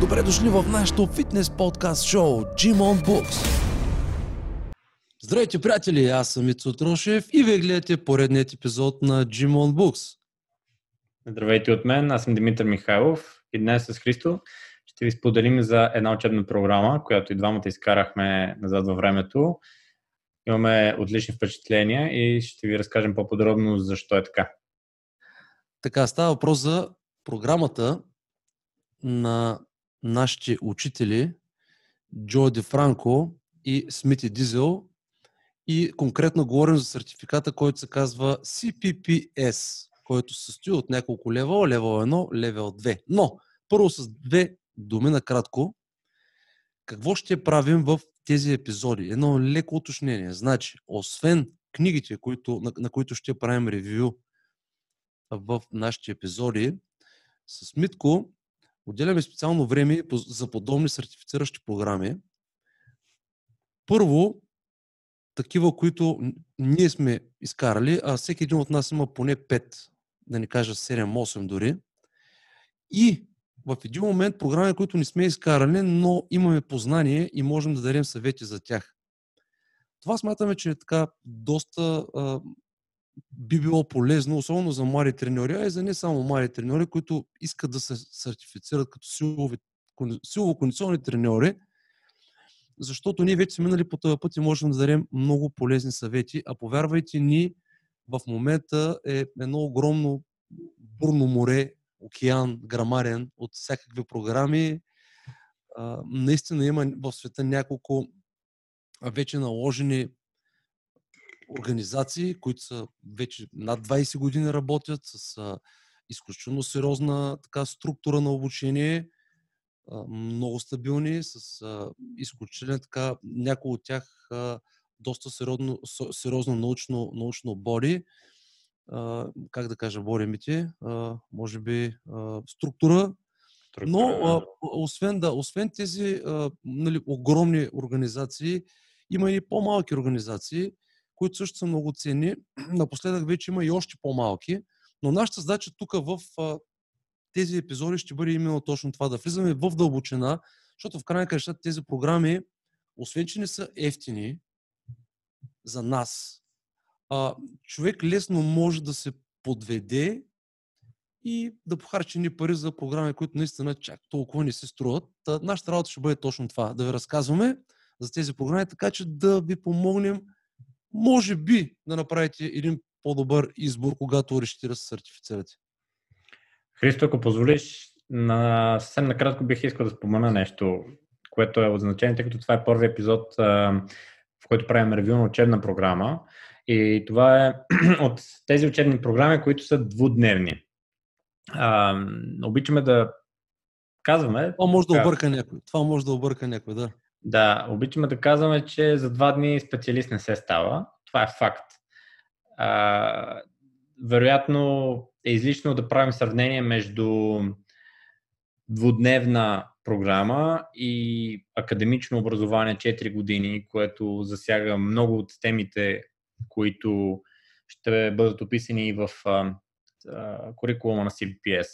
Добре дошли в нашото фитнес подкаст шоу Gym on Books. Здравейте, приятели! Аз съм Ицо Трошев и вие гледате поредният епизод на Gym on Books. Здравейте от мен, аз съм Димитър Михайлов и днес с Христо ще ви споделим за една учебна програма, която и двамата изкарахме назад във времето. Имаме отлични впечатления и ще ви разкажем по-подробно защо е така. Така, става въпрос за програмата на нашите учители Джо Де Франко и Смити Дизел и конкретно говорим за сертификата, който се казва CPPS, който се състои от няколко левела, левел 1, левел 2. Но, първо с две думи накратко, какво ще правим в тези епизоди? Едно леко уточнение. Значи, освен книгите, които, на, на които ще правим ревю в нашите епизоди, с Митко отделяме специално време за подобни сертифициращи програми. Първо, такива, които ние сме изкарали, а всеки един от нас има поне 5, да не кажа 7-8 дори. И в един момент програми, които не сме изкарали, но имаме познание и можем да дадем съвети за тях. Това смятаме, че е така доста би било полезно, особено за млади треньори, а и за не само млади треньори, които искат да се сертифицират като силово-кондиционни треньори, защото ние вече сме минали по този път и можем да дадем много полезни съвети, а повярвайте ни, в момента е едно огромно бурно море, океан, грамарен от всякакви програми. А, наистина има в света няколко вече наложени организации, които са вече над 20 години работят с а, изключително сериозна така, структура на обучение, а, много стабилни, с а, изключително така, някои от тях а, доста сериозно, сериозно научно, научно боди, а, как да кажа, боремите, а, може би а, структура, но а, освен, да, освен тези а, нали, огромни организации, има и по-малки организации, които също са много ценни. Напоследък вече има и още по-малки, но нашата задача тук в тези епизоди ще бъде именно точно това, да влизаме в дълбочина, защото в крайна краща тези програми, освен че не са ефтини за нас, човек лесно може да се подведе и да похарчи ни пари за програми, които наистина чак толкова не се струват. Та, нашата работа ще бъде точно това, да ви разказваме за тези програми, така че да ви помогнем може би да направите един по-добър избор, когато решите да се сертифицирате. Христо, ако позволиш, на... съвсем накратко бих искал да спомена нещо, което е от значение, тъй като това е първи епизод, в който правим ревю на учебна програма. И това е от тези учебни програми, които са двудневни. А, обичаме да казваме. Това може да обърка някой. Това може да обърка някой, да. Да, обичаме да казваме, че за два дни специалист не се става. Това е факт. А, вероятно е излишно да правим сравнение между двудневна програма и академично образование 4 години, което засяга много от темите, които ще бъдат описани в а, а, курикулума на CBPS.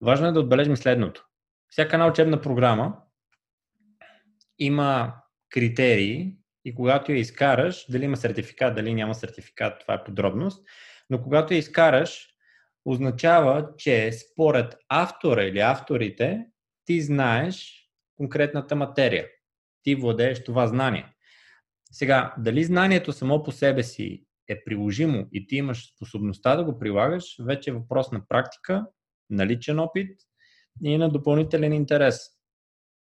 Важно е да отбележим следното. Всяка една учебна програма има критерии и когато я изкараш, дали има сертификат, дали няма сертификат, това е подробност, но когато я изкараш, означава, че според автора или авторите, ти знаеш конкретната материя. Ти владееш това знание. Сега, дали знанието само по себе си е приложимо и ти имаш способността да го прилагаш, вече е въпрос на практика, на личен опит и на допълнителен интерес.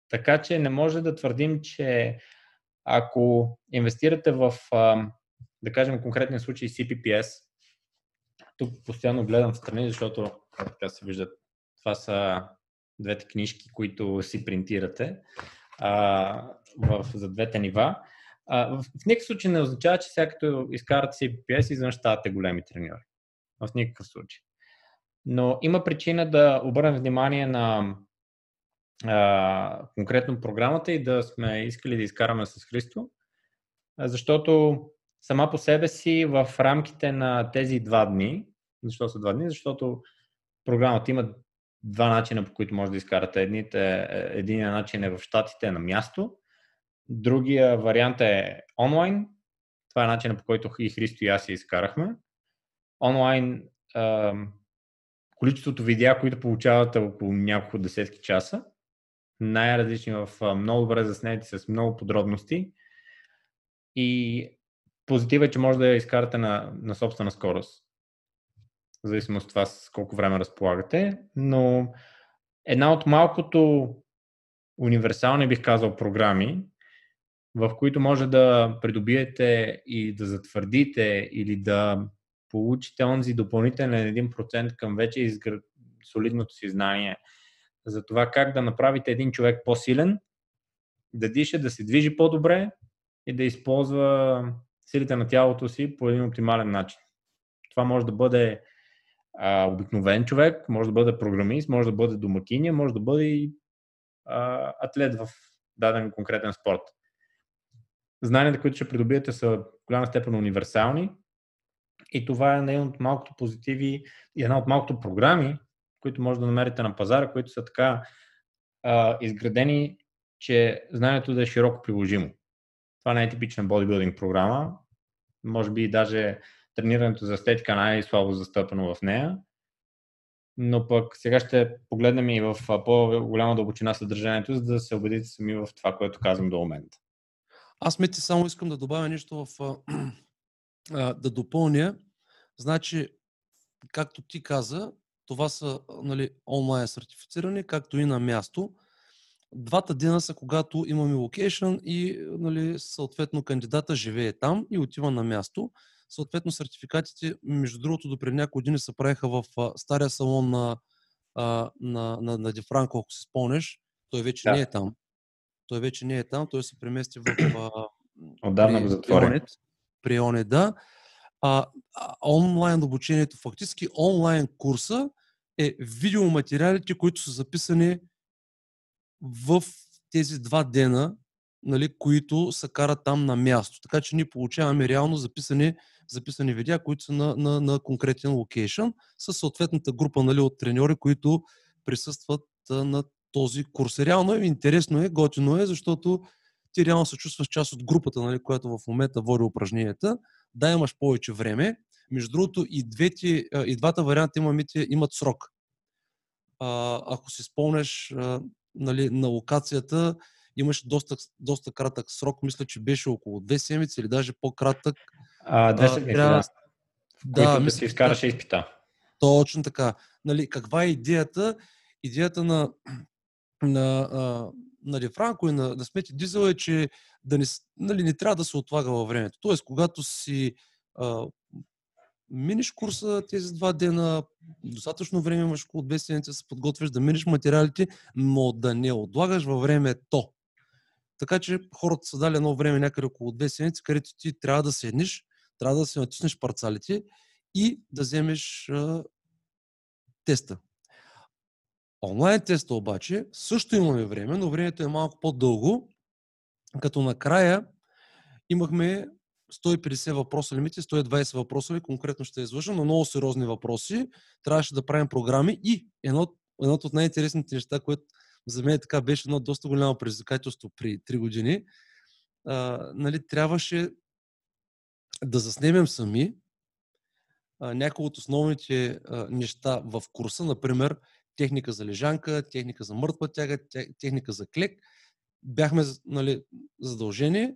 Така че не може да твърдим, че ако инвестирате в, да кажем, конкретния случай CPPS, тук постоянно гледам в страни, защото така се виждат, това са двете книжки, които си принтирате а, в, за двете нива. А, в, в никакъв случай не означава, че сега като изкарате CPPS, изведнъж ставате големи треньори. В никакъв случай. Но има причина да обърнем внимание на а, конкретно програмата и да сме искали да изкараме с Христо, защото сама по себе си в рамките на тези два дни, защо са два дни? Защото програмата има два начина, по които може да изкарате. Едните, единия начин е в щатите на място, другия вариант е онлайн. Това е начинът по който и Христо и аз си изкарахме. Онлайн количеството видеа, които получавате около няколко десетки часа, най-различни в много добре заснети с много подробности. И позитива е, че може да я изкарате на, на собствена скорост. В зависимост от това с колко време разполагате. Но една от малкото универсални, бих казал, програми, в които може да придобиете и да затвърдите или да получите онзи допълнителен 1% към вече изгр... солидното си знание за това как да направите един човек по-силен, да диша, да се движи по-добре и да използва силите на тялото си по един оптимален начин. Това може да бъде а, обикновен човек, може да бъде програмист, може да бъде домакиня, може да бъде и атлет в даден конкретен спорт. Знанията, които ще придобиете са в голяма степен универсални и това е един от малкото позитиви и една от малкото програми, които може да намерите на пазара, които са така а, изградени, че знанието да е широко приложимо. Това не е типична бодибилдинг програма. Може би даже тренирането за естетика най-слабо застъпено в нея. Но пък сега ще погледнем и в по-голяма дълбочина съдържанието, за да се убедите сами в това, което казвам до момента. Аз Мети само искам да добавя нещо в да допълня. Значи, както ти каза, това са нали, онлайн сертифицирани, както и на място. Двата дена са когато имаме локейшн и нали, съответно кандидата живее там и отива на място. Съответно сертификатите, между другото, до преди няколко години се правиха в а, стария салон на, а, на, на, на Дефранко, ако си спомнеш. Той вече да. не е там. Той вече не е там, той се премести в... А, Отдавна го затвори. При Оне, да. А, а, онлайн обучението, фактически онлайн курса е видеоматериалите, които са записани в тези два дена, нали, които се карат там на място. Така че ние получаваме реално записани, записани видеа, които са на, на, на конкретен локейшн, с съответната група нали, от треньори, които присъстват а, на този курс. Реално е интересно е, готино е, защото ти реално се чувстваш част от групата, нали, която в момента води упражненията. Да, имаш повече време. Между другото, и, двете, и двата варианта имамите, имат срок. А, ако си спомнеш, а, нали, на локацията имаш доста, доста кратък срок, мисля, че беше около две седмици или даже по-кратък. А, 10 седмици, да. Да, мисля, си изкараш да, изпита. Точно така. Нали, каква е идеята? Идеята на, на, а, нали, Франко и на, на Смети Дизел е, че да не, нали, не трябва да се отлага във времето. Тоест, когато си а, миниш курса тези два дена, достатъчно време имаш около две седмици да се подготвиш, да миниш материалите, но да не отлагаш във времето. Така че хората са дали едно време някъде около две седмици, където ти трябва да седнеш, трябва да се натиснеш парцалите и да вземеш а, теста. Онлайн теста обаче също имаме време, но времето е малко по-дълго, като накрая имахме 150 въпроса лимити, 120 въпроса ли конкретно ще излъжа, но много сериозни въпроси. Трябваше да правим програми и едно, едното от най-интересните неща, което за мен така беше едно доста голямо предизвикателство при 3 години, а, нали, трябваше да заснемем сами някои от основните а, неща в курса, например техника за лежанка, техника за мъртва тяга, техника за клек. Бяхме нали, задължени,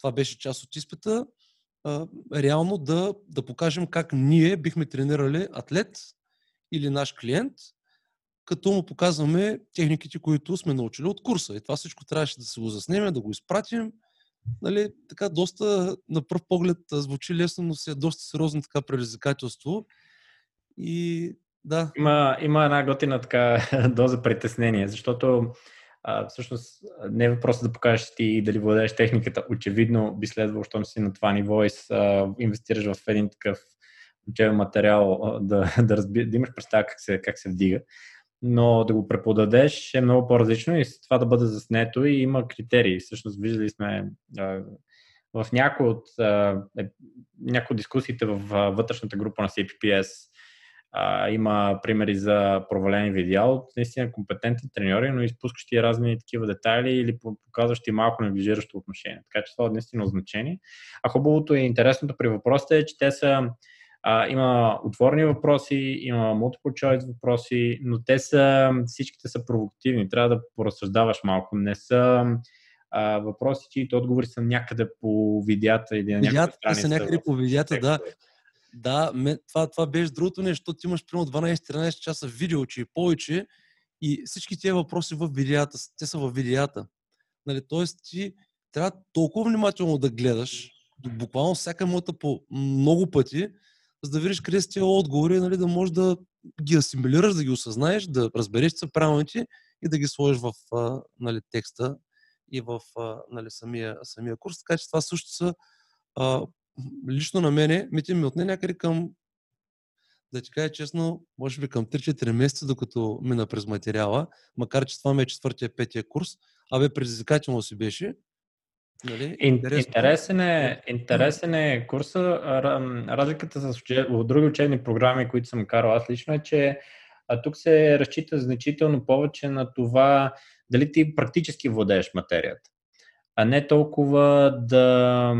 това беше част от изпита, а, реално да, да покажем как ние бихме тренирали атлет или наш клиент, като му показваме техниките, които сме научили от курса. И това всичко трябваше да се го заснеме, да го изпратим. Нали, така доста, на пръв поглед звучи лесно, но си е доста сериозно така предизвикателство. И да. Има, има една готина така доза притеснение, защото а, всъщност не е въпросът да покажеш ти дали владееш техниката. Очевидно би следвало, щом си на това ниво и а, инвестираш в един такъв учебен материал, да, да, разби, да имаш представа как се, как се вдига. Но да го преподадеш е много по-различно и това да бъде заснето и има критерии. Всъщност виждали сме а, в някои от, а, е, някои от дискусиите в вътрешната група на CPPS А, има примери за провалени видеа от наистина компетентни треньори, но изпускащи разни такива детайли или показващи малко неглижиращо отношение. Така че това е наистина значение. А хубавото и интересното при въпросите е, че те са а, има отворени въпроси, има multiple choice въпроси, но те са, всичките са провокативни. Трябва да поразсъждаваш малко. Не са а, въпроси, чието отговори са някъде по видеята или на някаква страница. са някъде по видеята, да. Да, ме, това, това беше другото нещо, ти имаш примерно 12-13 часа видео, че и повече и всички тези въпроси в видеята, те са в видеята. Нали, Тоест ти трябва толкова внимателно да гледаш, буквално всяка мъта по много пъти, за да видиш къде са тези отговори, нали, да можеш да ги асимилираш, да ги осъзнаеш, да разбереш, че са правилните и да ги сложиш в а, нали, текста и в а, нали, самия, самия курс. Така че това също са а, лично на мене, ми ти ми отне някъде към да ти кажа честно, може би към 3-4 месеца, докато мина през материала, макар че това ми е четвъртия, петия курс, абе предизвикателно си беше. Нали? Интересен, е, интересен е курса. Разликата с от други учебни програми, които съм карал аз лично е, че а тук се разчита значително повече на това дали ти практически владееш материята, а не толкова да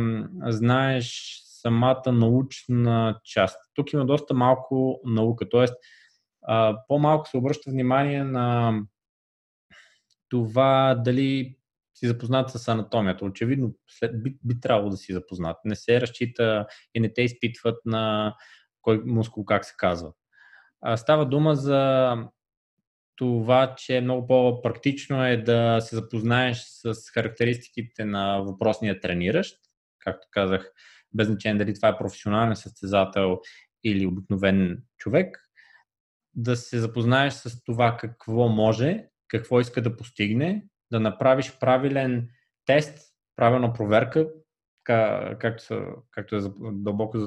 знаеш самата научна част. Тук има доста малко наука, т.е. по-малко се обръща внимание на това дали си запознат с анатомията. Очевидно след, би, би трябвало да си запознат. Не се разчита и не те изпитват на кой мускул как се казва. А, става дума за това, че много по-практично е да се запознаеш с характеристиките на въпросния трениращ. Както казах, без значение дали това е професионален състезател или обикновен човек, да се запознаеш с това какво може, какво иска да постигне да направиш правилен тест, правилна проверка, както, както е дълбоко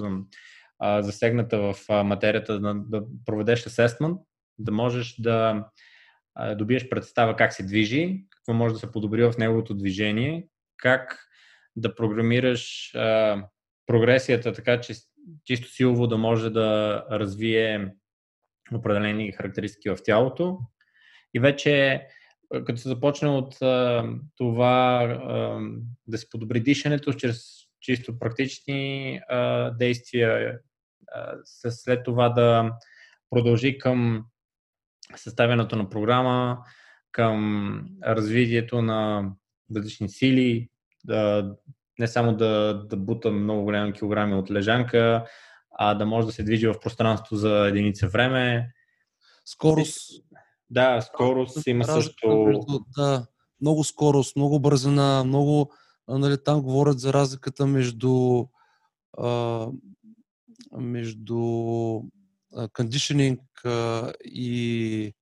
засегната в материята, да, да проведеш асесмент, да можеш да добиеш представа как се движи, какво може да се подобри в неговото движение, как да програмираш а, прогресията така, че чисто силово да може да развие определени характеристики в тялото. И вече като се започне от а, това а, да се подобри дишането чрез чисто практични а, действия, а, след това да продължи към съставянето на програма, към развитието на различни сили, да, не само да, да бута много голями килограми от лежанка, а да може да се движи в пространство за единица време. Скорост. Да, скорост има също. Да, много скорост, много бързина, много. Нали, там говорят за разликата между а, между кондишнинг и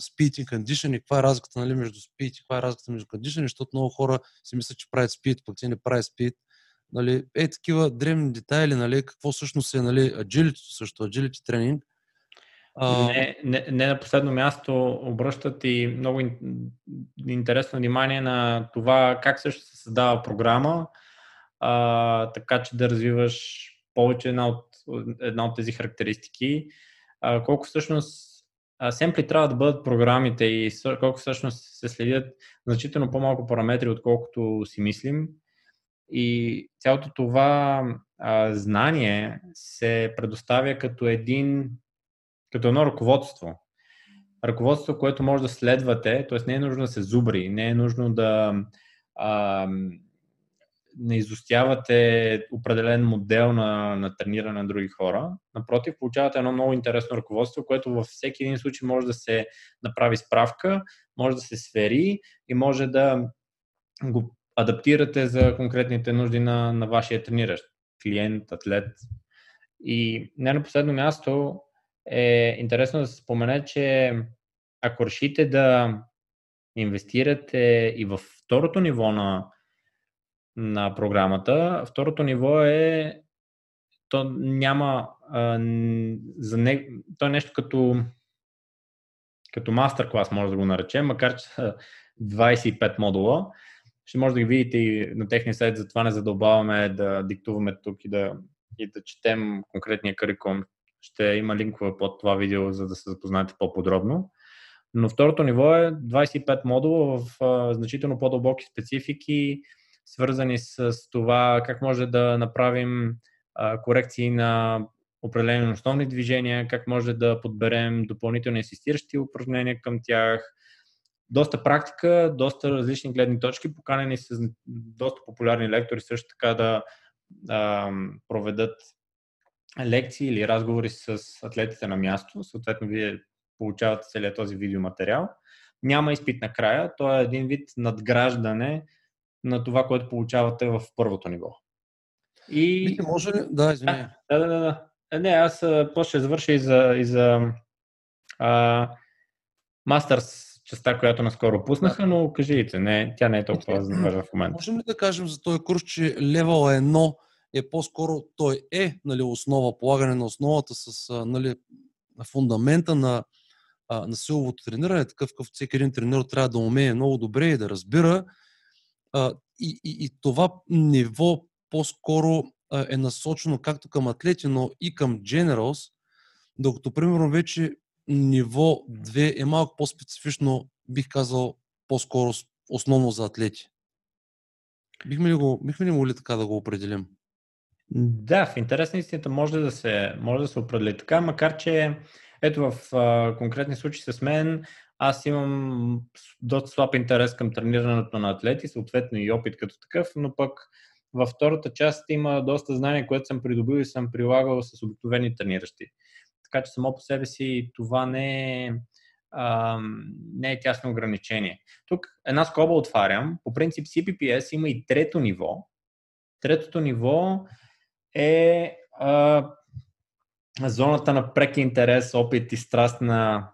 speed и conditioning, каква е разликата нали, между speed и каква е разликата между conditioning, защото много хора си мислят, че правят speed, пък те не правят speed. Нали, е такива древни детайли, нали, какво всъщност е нали, agility също, agility тренинг, не, не, не на последно място обръщат и много интересно внимание на това как също се създава програма, а, така че да развиваш повече една от, една от тези характеристики. А, колко всъщност семпли трябва да бъдат програмите и колко всъщност се следят значително по-малко параметри, отколкото си мислим. И цялото това а, знание се предоставя като един като едно ръководство. Ръководство, което може да следвате, т.е. не е нужно да се зубри, не е нужно да а, не изостявате определен модел на, на трениране на други хора. Напротив, получавате едно много интересно ръководство, което във всеки един случай може да се направи справка, може да се свери и може да го адаптирате за конкретните нужди на, на вашия трениращ клиент, атлет. И не на последно място, е интересно да се спомене, че ако решите да инвестирате и в второто ниво на, на програмата, второто ниво е то няма а, за не, то е нещо като като мастер-клас, може да го наречем, макар че са 25 модула. Ще може да ги видите и на техния сайт, затова не задълбаваме да диктуваме тук и да, и да четем конкретния карикум Ще има линкове под това видео, за да се запознаете по-подробно. Но второто ниво е 25 модула в а, значително по-дълбоки специфики, свързани с това как може да направим а, корекции на определени основни движения, как може да подберем допълнителни асистиращи упражнения към тях. Доста практика, доста различни гледни точки, поканени с доста популярни лектори също така да а, проведат лекции или разговори с атлетите на място. Съответно, вие получавате целият този видеоматериал. Няма изпит накрая, то е един вид надграждане на това, което получавате в първото ниво. И... Вики, може ли? Да, извиня. Да, да, да. да. Е, не, аз после ще завърша и за, и за а, Masters частта, която наскоро пуснаха, но кажите, не, тя не е толкова важна в момента. Можем ли да кажем за този курс, че левел 1 е по-скоро, той е нали, основа, полагане на основата с нали, фундамента на, на силовото трениране, такъв какъв всеки един тренер трябва да умее много добре и да разбира. И, и, и това ниво по-скоро е насочено както към атлети, но и към generals, докато примерно вече ниво 2 е малко по-специфично, бих казал, по-скоро основно за атлети. Бихме ли, го, бихме ли могли така да го определим? Да, в интерес на истината може да се, може да се определи така, макар че ето в а, конкретни случаи с мен, аз имам доста слаб интерес към тренирането на атлети, съответно и опит като такъв, но пък във втората част има доста знания, което съм придобил и съм прилагал с обикновени трениращи. Така че само по себе си това не е, а, не е тясно ограничение. Тук една скоба отварям. По принцип CPPS има и трето ниво. Третото ниво е а, зоната на прек интерес, опит и страст на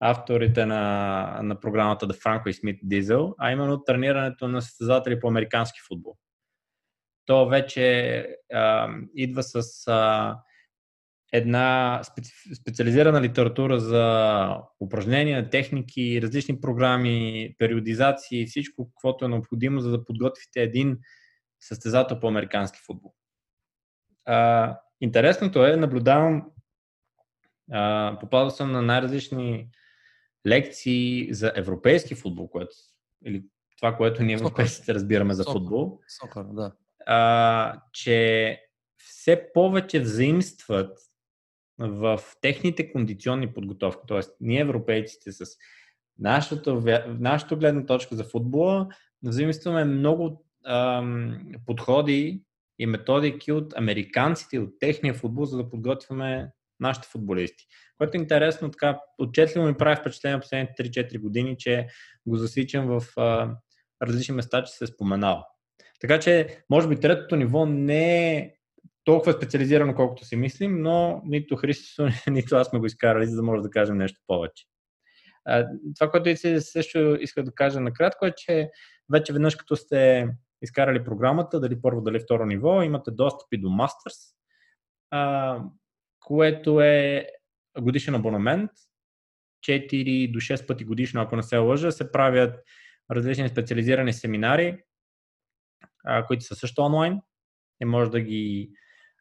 авторите на, на програмата The Franco и Смит Дизел, а именно тренирането на състезатели по американски футбол. То вече а, идва с а, една специ... специализирана литература за упражнения, техники, различни програми, периодизации, всичко, каквото е необходимо, за да подготвите един състезател по американски футбол. А, интересното е, наблюдавам, а, попадал съм на най-различни лекции за европейски футбол, което, или това, което ние европейците разбираме за футбол, Сокър, да. а, че все повече взаимстват в техните кондиционни подготовки. Тоест, ние европейците с нашата, нашата гледна точка за футбола взаимстваме много ам, подходи и методики от американците от техния футбол, за да подготвяме нашите футболисти. Което е интересно, така отчетливо ми прави впечатление последните 3-4 години, че го засичам в а, различни места, че се е споменал. Така че, може би, третото ниво не е толкова специализирано, колкото си мислим, но нито Христо, нито аз сме го изкарали, за да може да кажем нещо повече. А, това, което също иска да кажа накратко е, че вече веднъж като сте изкарали програмата, дали първо, дали второ ниво, имате достъпи до Masters, което е годишен абонамент. 4 до 6 пъти годишно, ако не се лъжа, се правят различни специализирани семинари, а, които са също онлайн и може да ги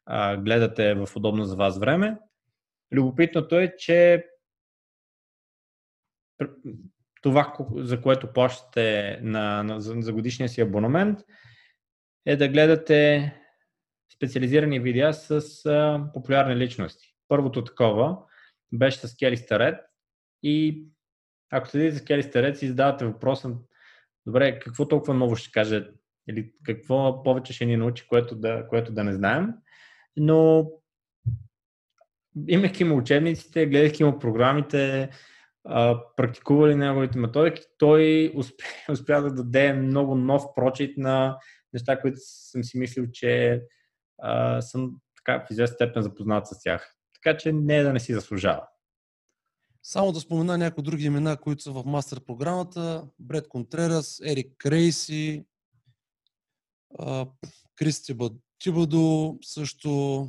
а, гледате в удобно за вас време. Любопитното е, че това, за което плащате на, на, за годишния си абонамент, е да гледате специализирани видеа с а, популярни личности. Първото такова беше с Кели Старет и ако следите с Кели Старет, си задавате въпроса, добре, какво толкова ново ще каже или какво повече ще ни научи, което да, което да не знаем. Но имайки му учебниците, гледайки му програмите, а, практикували неговите методики, той успя, успя да даде много нов прочит на неща, които съм си мислил, че а, съм така в известна степен запознат с тях. Така че не е да не си заслужава. Само да спомена някои други имена, които са в мастер програмата. Бред Контрерас, Ерик Крейси, Кристи Тибадо, също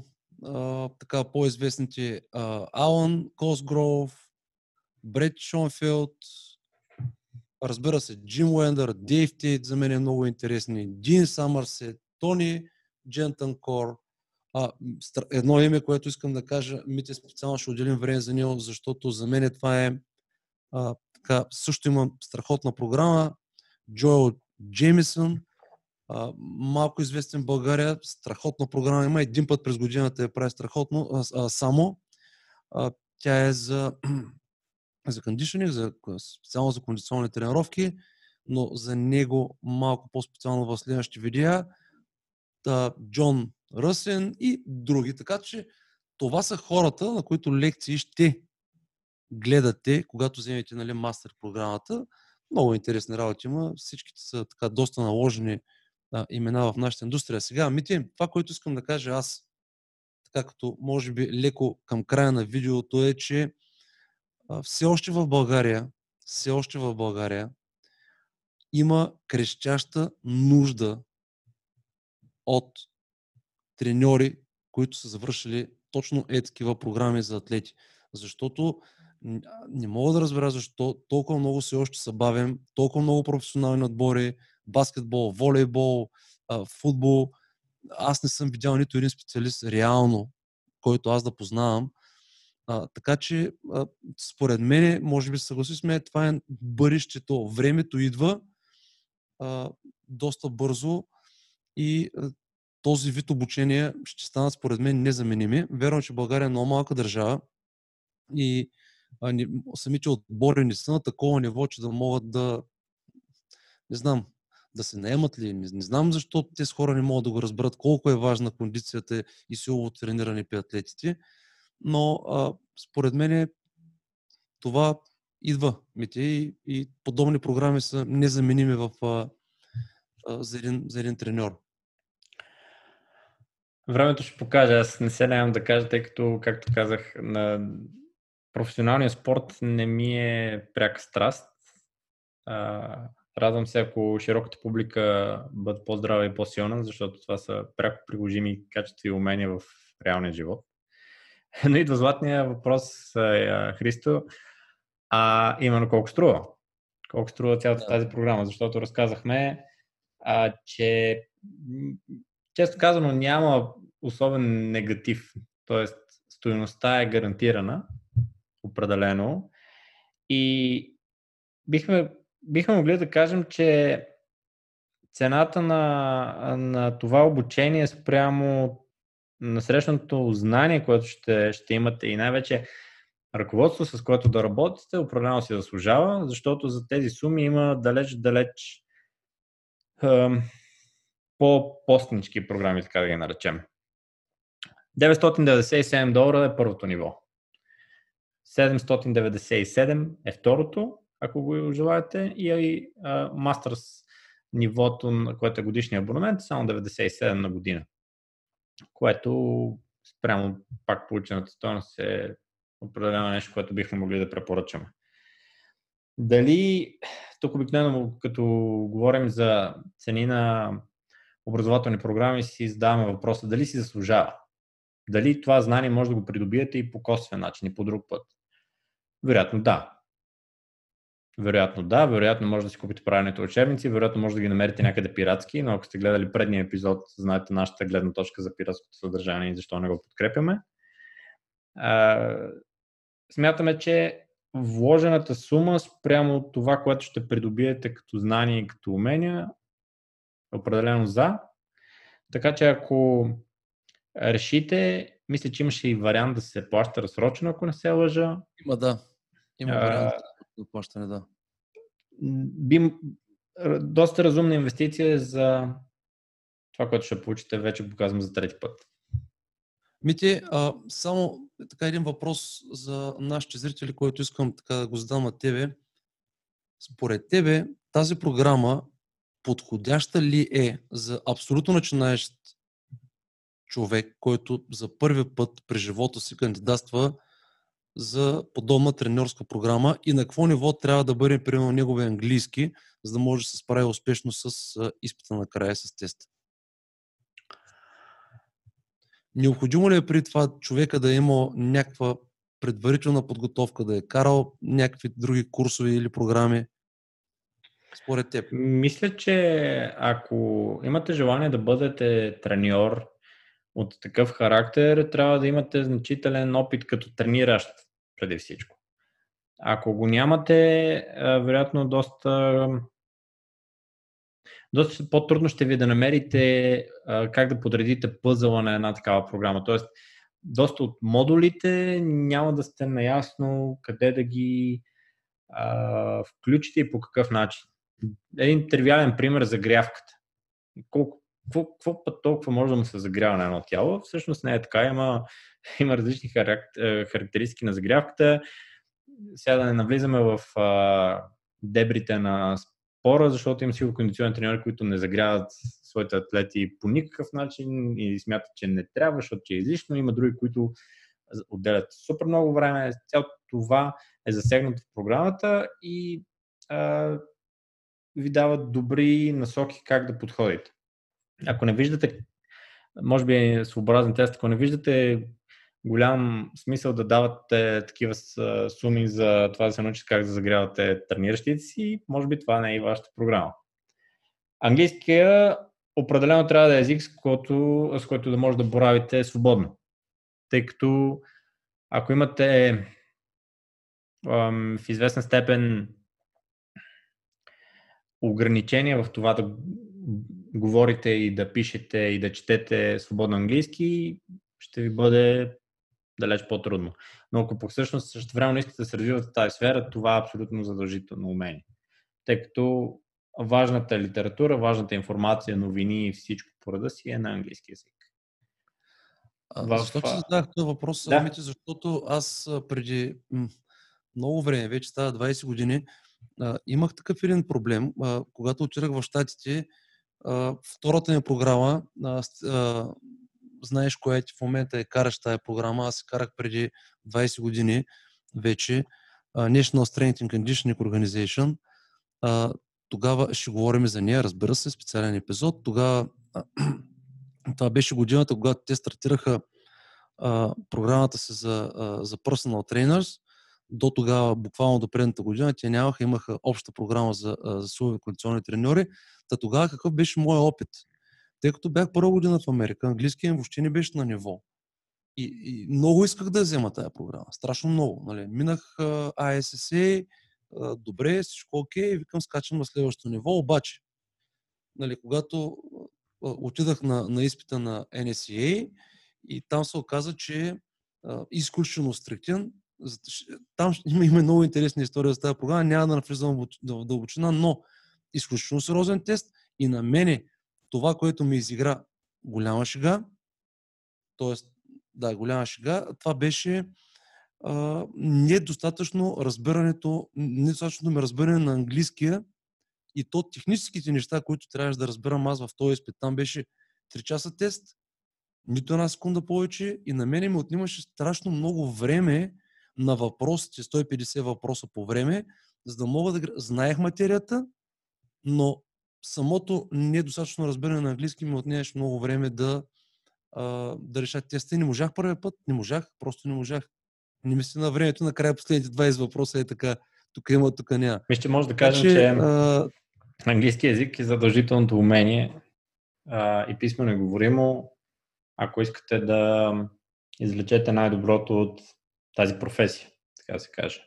така по-известните Алан Косгров, Бред Шонфилд, разбира се, Джим Уендър, Дейв Тейт за мен е много интересни, Дин Самърсет, Тони Джентънкор, А, едно име, което искам да кажа, Мите специално ще отделим време за него, защото за мен това е а, така, също има страхотна програма. Джоел Джеймисън, а, малко известен в България, страхотна програма има. Един път през годината я прави страхотно, а, а, само. А, тя е за, за кондишнинг, за, специално за кондиционни тренировки, но за него малко по-специално в следващите видеа. Джон Ръсен и други. Така че това са хората, на които лекции ще гледате, когато вземете нали, мастер програмата. Много интересни работи има. Всичките са така доста наложени а, имена в нашата индустрия. Сега, Мити, това, което искам да кажа аз, така като може би леко към края на видеото е, че а, все още в България, все още в България има крещяща нужда от треньори, които са завършили точно е такива програми за атлети. Защото не мога да разбера защо толкова много се още бавим, толкова много професионални отбори, баскетбол, волейбол, футбол. Аз не съм видял нито един специалист реално, който аз да познавам. А, така че, а, според мен, може би се съгласи с мен, това е бъдещето. Времето идва а, доста бързо и този вид обучение ще станат, според мен, незаменими. Верно, че България е много малка държава и самите отбори не са на такова ниво, че да могат да, не знам, да се наемат ли. Не, не знам защо тези хора не могат да го разберат колко е важна кондицията и силово трениране при атлетите, но а, според мен това идва мите и, и подобни програми са незаменими в, а, а, за, един, за един треньор. Времето ще покаже. Аз не се нямам да кажа, тъй като, както казах, на професионалния спорт не ми е пряка страст. А, радвам се, ако широката публика бъде по-здрава и по-силна, защото това са пряко приложими качества и умения в реалния живот. Но идва златния въпрос, Христо, а именно колко струва? Колко струва цялата да. тази програма? Защото разказахме, а, че често казано няма особен негатив, т.е. стоеността е гарантирана, определено. И бихме, бихме могли да кажем, че цената на, на това обучение спрямо на срещното знание, което ще, ще имате и най-вече ръководство, с което да работите, определено си заслужава, защото за тези суми има далеч-далеч по-постнички програми, така да ги наречем. 997 долара е първото ниво. 797 е второто, ако го желаете, и Masters нивото, на което е годишния абонамент, само 97 на година. Което спрямо пак получената стоеност е определено нещо, което бихме могли да препоръчаме. Дали, тук обикновено като говорим за цени на образователни програми, си задаваме въпроса дали си заслужава. Дали това знание може да го придобиете и по косвен начин, и по друг път. Вероятно да. Вероятно да, вероятно може да си купите правилните учебници, вероятно може да ги намерите някъде пиратски, но ако сте гледали предния епизод, знаете нашата гледна точка за пиратското съдържание и защо не го подкрепяме. А, смятаме, че вложената сума спрямо това, което ще придобиете като знание и като умения, определено за. Така че ако решите, мисля, че имаше и вариант да се плаща разсрочено, ако не се лъжа. Има, да. Има вариант за плащане, да. Би, доста разумна инвестиция за това, което ще получите, вече показвам за трети път. Мити, а, само така един въпрос за нашите зрители, който искам така да го задам на тебе. Според тебе тази програма подходяща ли е за абсолютно начинаещ човек, който за първи път през живота си кандидатства за подобна тренерска програма и на какво ниво трябва да бъде, примерно, неговия английски, за да може да се справи успешно с изпита на края с теста. Необходимо ли е при това човека да има някаква предварителна подготовка, да е карал някакви други курсове или програми? Според теб. Мисля, че ако имате желание да бъдете треньор, от такъв характер, трябва да имате значителен опит като трениращ преди всичко. Ако го нямате, вероятно доста, доста по-трудно ще ви да намерите как да подредите пъзъла на една такава програма. Тоест, доста от модулите няма да сте наясно къде да ги а, включите и по какъв начин. Един тривиален пример за грявката. Колко, какво, какво път толкова може да му се загрява на едно тяло? Всъщност не е така. Има, има различни характеристики на загрявката. Сега да не навлизаме в а, дебрите на спора, защото има силно кондиционни треньори, които не загряват своите атлети по никакъв начин и смятат, че не трябва, защото е излишно. Има други, които отделят супер много време. Цялото това е засегнато в програмата и а, ви дават добри насоки как да подходите. Ако не виждате, може би е своеобразен тест, ако не виждате голям смисъл да давате такива суми за това да се научите как да загрявате трениращите си, може би това не е и вашата програма. Английския определено трябва да е език, с който, с който да може да боравите свободно. Тъй като ако имате ам, в известна степен ограничения в това да говорите и да пишете и да четете свободно английски, ще ви бъде далеч по-трудно. Но ако по всъщност също време искате да се развивате в тази сфера, това е абсолютно задължително умение. Тъй като важната литература, важната информация, новини и всичко по рода си е на английски язик. В... Защо че задах този въпрос, да. Мити, защото аз преди много време, вече става 20 години, а, имах такъв един проблем. А, когато отидах в Штатите, а, втората ми програма, а, а, знаеш коя ти в момента е караш тази програма, аз се карах преди 20 години вече, а, National Strength and Conditioning Organization. А, тогава ще говорим за нея, разбира се, специален епизод. Тогава това беше годината, когато те стартираха а, програмата си за, а, за personal trainers. До тогава, буквално до предната година, те нямаха, имаха обща програма за, за силови кондиционни треньори. Та тогава какъв беше моят опит? Тъй като бях първа година в Америка, английският въобще не беше на ниво. И, и много исках да взема тази програма. Страшно много. Нали. Минах ISSA, добре, всичко окей, викам, скачам на следващото ниво, обаче, нали, когато отидах на, на изпита на NSEA и там се оказа, че изключително стриктен, там има, има много интересна история за тази програма, няма да навлизам в дълбочина, но изключително сериозен тест и на мене това, което ми изигра голяма шега, т.е. да, голяма шега, това беше а, недостатъчно разбирането, недостатъчно ми разбиране на английския и то техническите неща, които трябваше да разбирам аз в този изпит. Там беше 3 часа тест, нито една секунда повече и на мене ми отнимаше страшно много време на въпросите, 150 въпроса по време, за да мога да... Знаех материята, но самото недостатъчно разбиране на английски ми отнемаше много време да, а, да реша теста. Не можах първия път, не можах, просто не можах. Не мисля на времето, накрая последните 20 въпроса е така, тук има, тук няма. Че може да кажем, че, че а... английски язик е задължителното умение а, и писмено говоримо, ако искате да извлечете най-доброто от тази професия, така да се каже.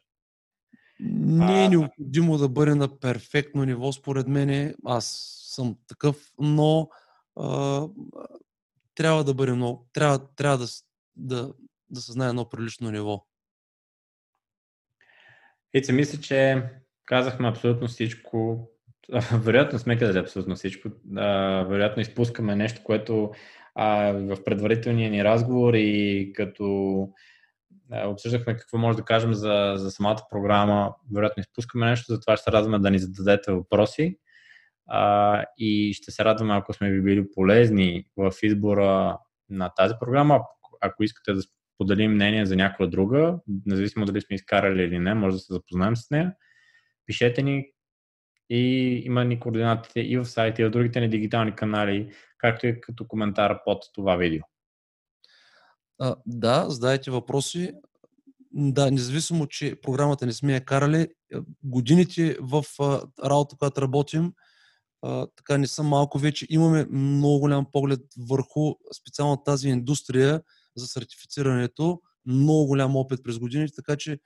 Не е необходимо да бъде на перфектно ниво, според мен. Аз съм такъв, но а, трябва да бъде много. Трябва, трябва да, да, да се знае едно прилично ниво. Ице, мисля, че казахме абсолютно всичко. Вероятно сме казали абсолютно всичко. А, вероятно изпускаме нещо, което а, в предварителния ни разговор и като обсъждахме какво може да кажем за, за самата програма. Вероятно изпускаме нещо, затова ще се радваме да ни зададете въпроси. А, и ще се радваме, ако сме ви били полезни в избора на тази програма. Ако искате да споделим мнение за някаква друга, независимо дали сме изкарали или не, може да се запознаем с нея. Пишете ни и има ни координатите и в сайта, и в другите ни дигитални канали, както и като коментар под това видео. А, да, задайте въпроси. Да, независимо, че програмата не сме я карали, годините в а, работа, която работим, а, така не са малко вече. Имаме много голям поглед върху специално тази индустрия за сертифицирането. Много голям опит през годините, така че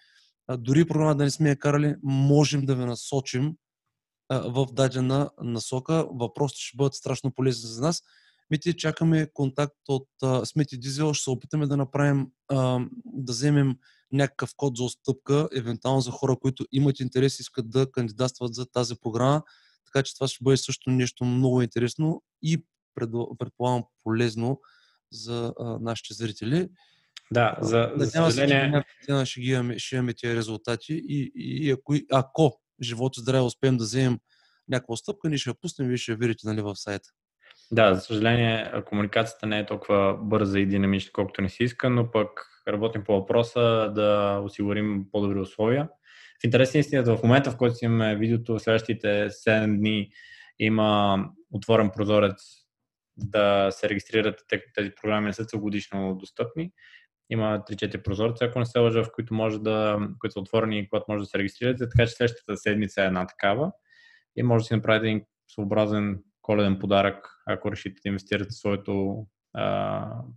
а, дори програма да не сме я карали, можем да ви насочим в дадена насока. Въпросите ще бъдат страшно полезни за нас. Мити, чакаме контакт от а, Смети Дизел, ще се опитаме да направим, а, да вземем някакъв код за отстъпка, евентуално за хора, които имат интерес и искат да кандидатстват за тази програма. Така че това ще бъде също нещо много интересно и предполагам полезно за а, нашите зрители. Да, за, за съжаление... Се, ще, ги имаме, ще имаме тези резултати и, и, и ако, ако живото здраве успеем да вземем някаква стъпка, ние ще я пуснем и вие ще видите нали, в сайта. Да, за съжаление, комуникацията не е толкова бърза и динамична, колкото не си иска, но пък работим по въпроса да осигурим по-добри условия. В интерес на истината, в момента, в който си имаме видеото, в следващите 7 дни има отворен прозорец да се регистрирате, тъй като тези програми не са целогодишно достъпни. Има 3-4 прозореца, ако не се лъжа, в които, може да, които са отворени и когато може да се регистрирате, така че следващата седмица е една такава и може да си направите един съобразен коледен подарък, ако решите да инвестирате в своето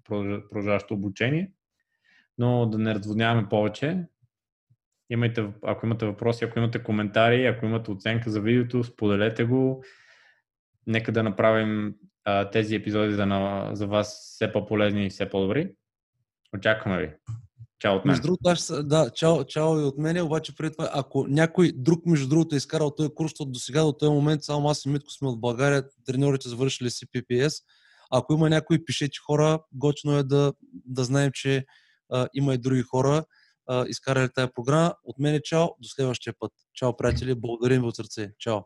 продължаващо обучение. Но да не разводняваме повече. Имайте, ако имате въпроси, ако имате коментари, ако имате оценка за видеото, споделете го. Нека да направим а, тези епизоди за, на, за вас все по-полезни и все по-добри. Очакваме ви. Чао от мен. Между другото, аз, да, чао, чао и от мене, обаче преди това, ако някой друг, между другото, е изкарал този курс, защото до сега, до този момент, само аз и Митко сме от България, треньорите завършили си PPS. Ако има някой, пишете хора, гочно е да, да знаем, че а, има и други хора, а, изкарали тази програма. От мен е чао, до следващия път. Чао, приятели, благодарим ви от сърце. Чао.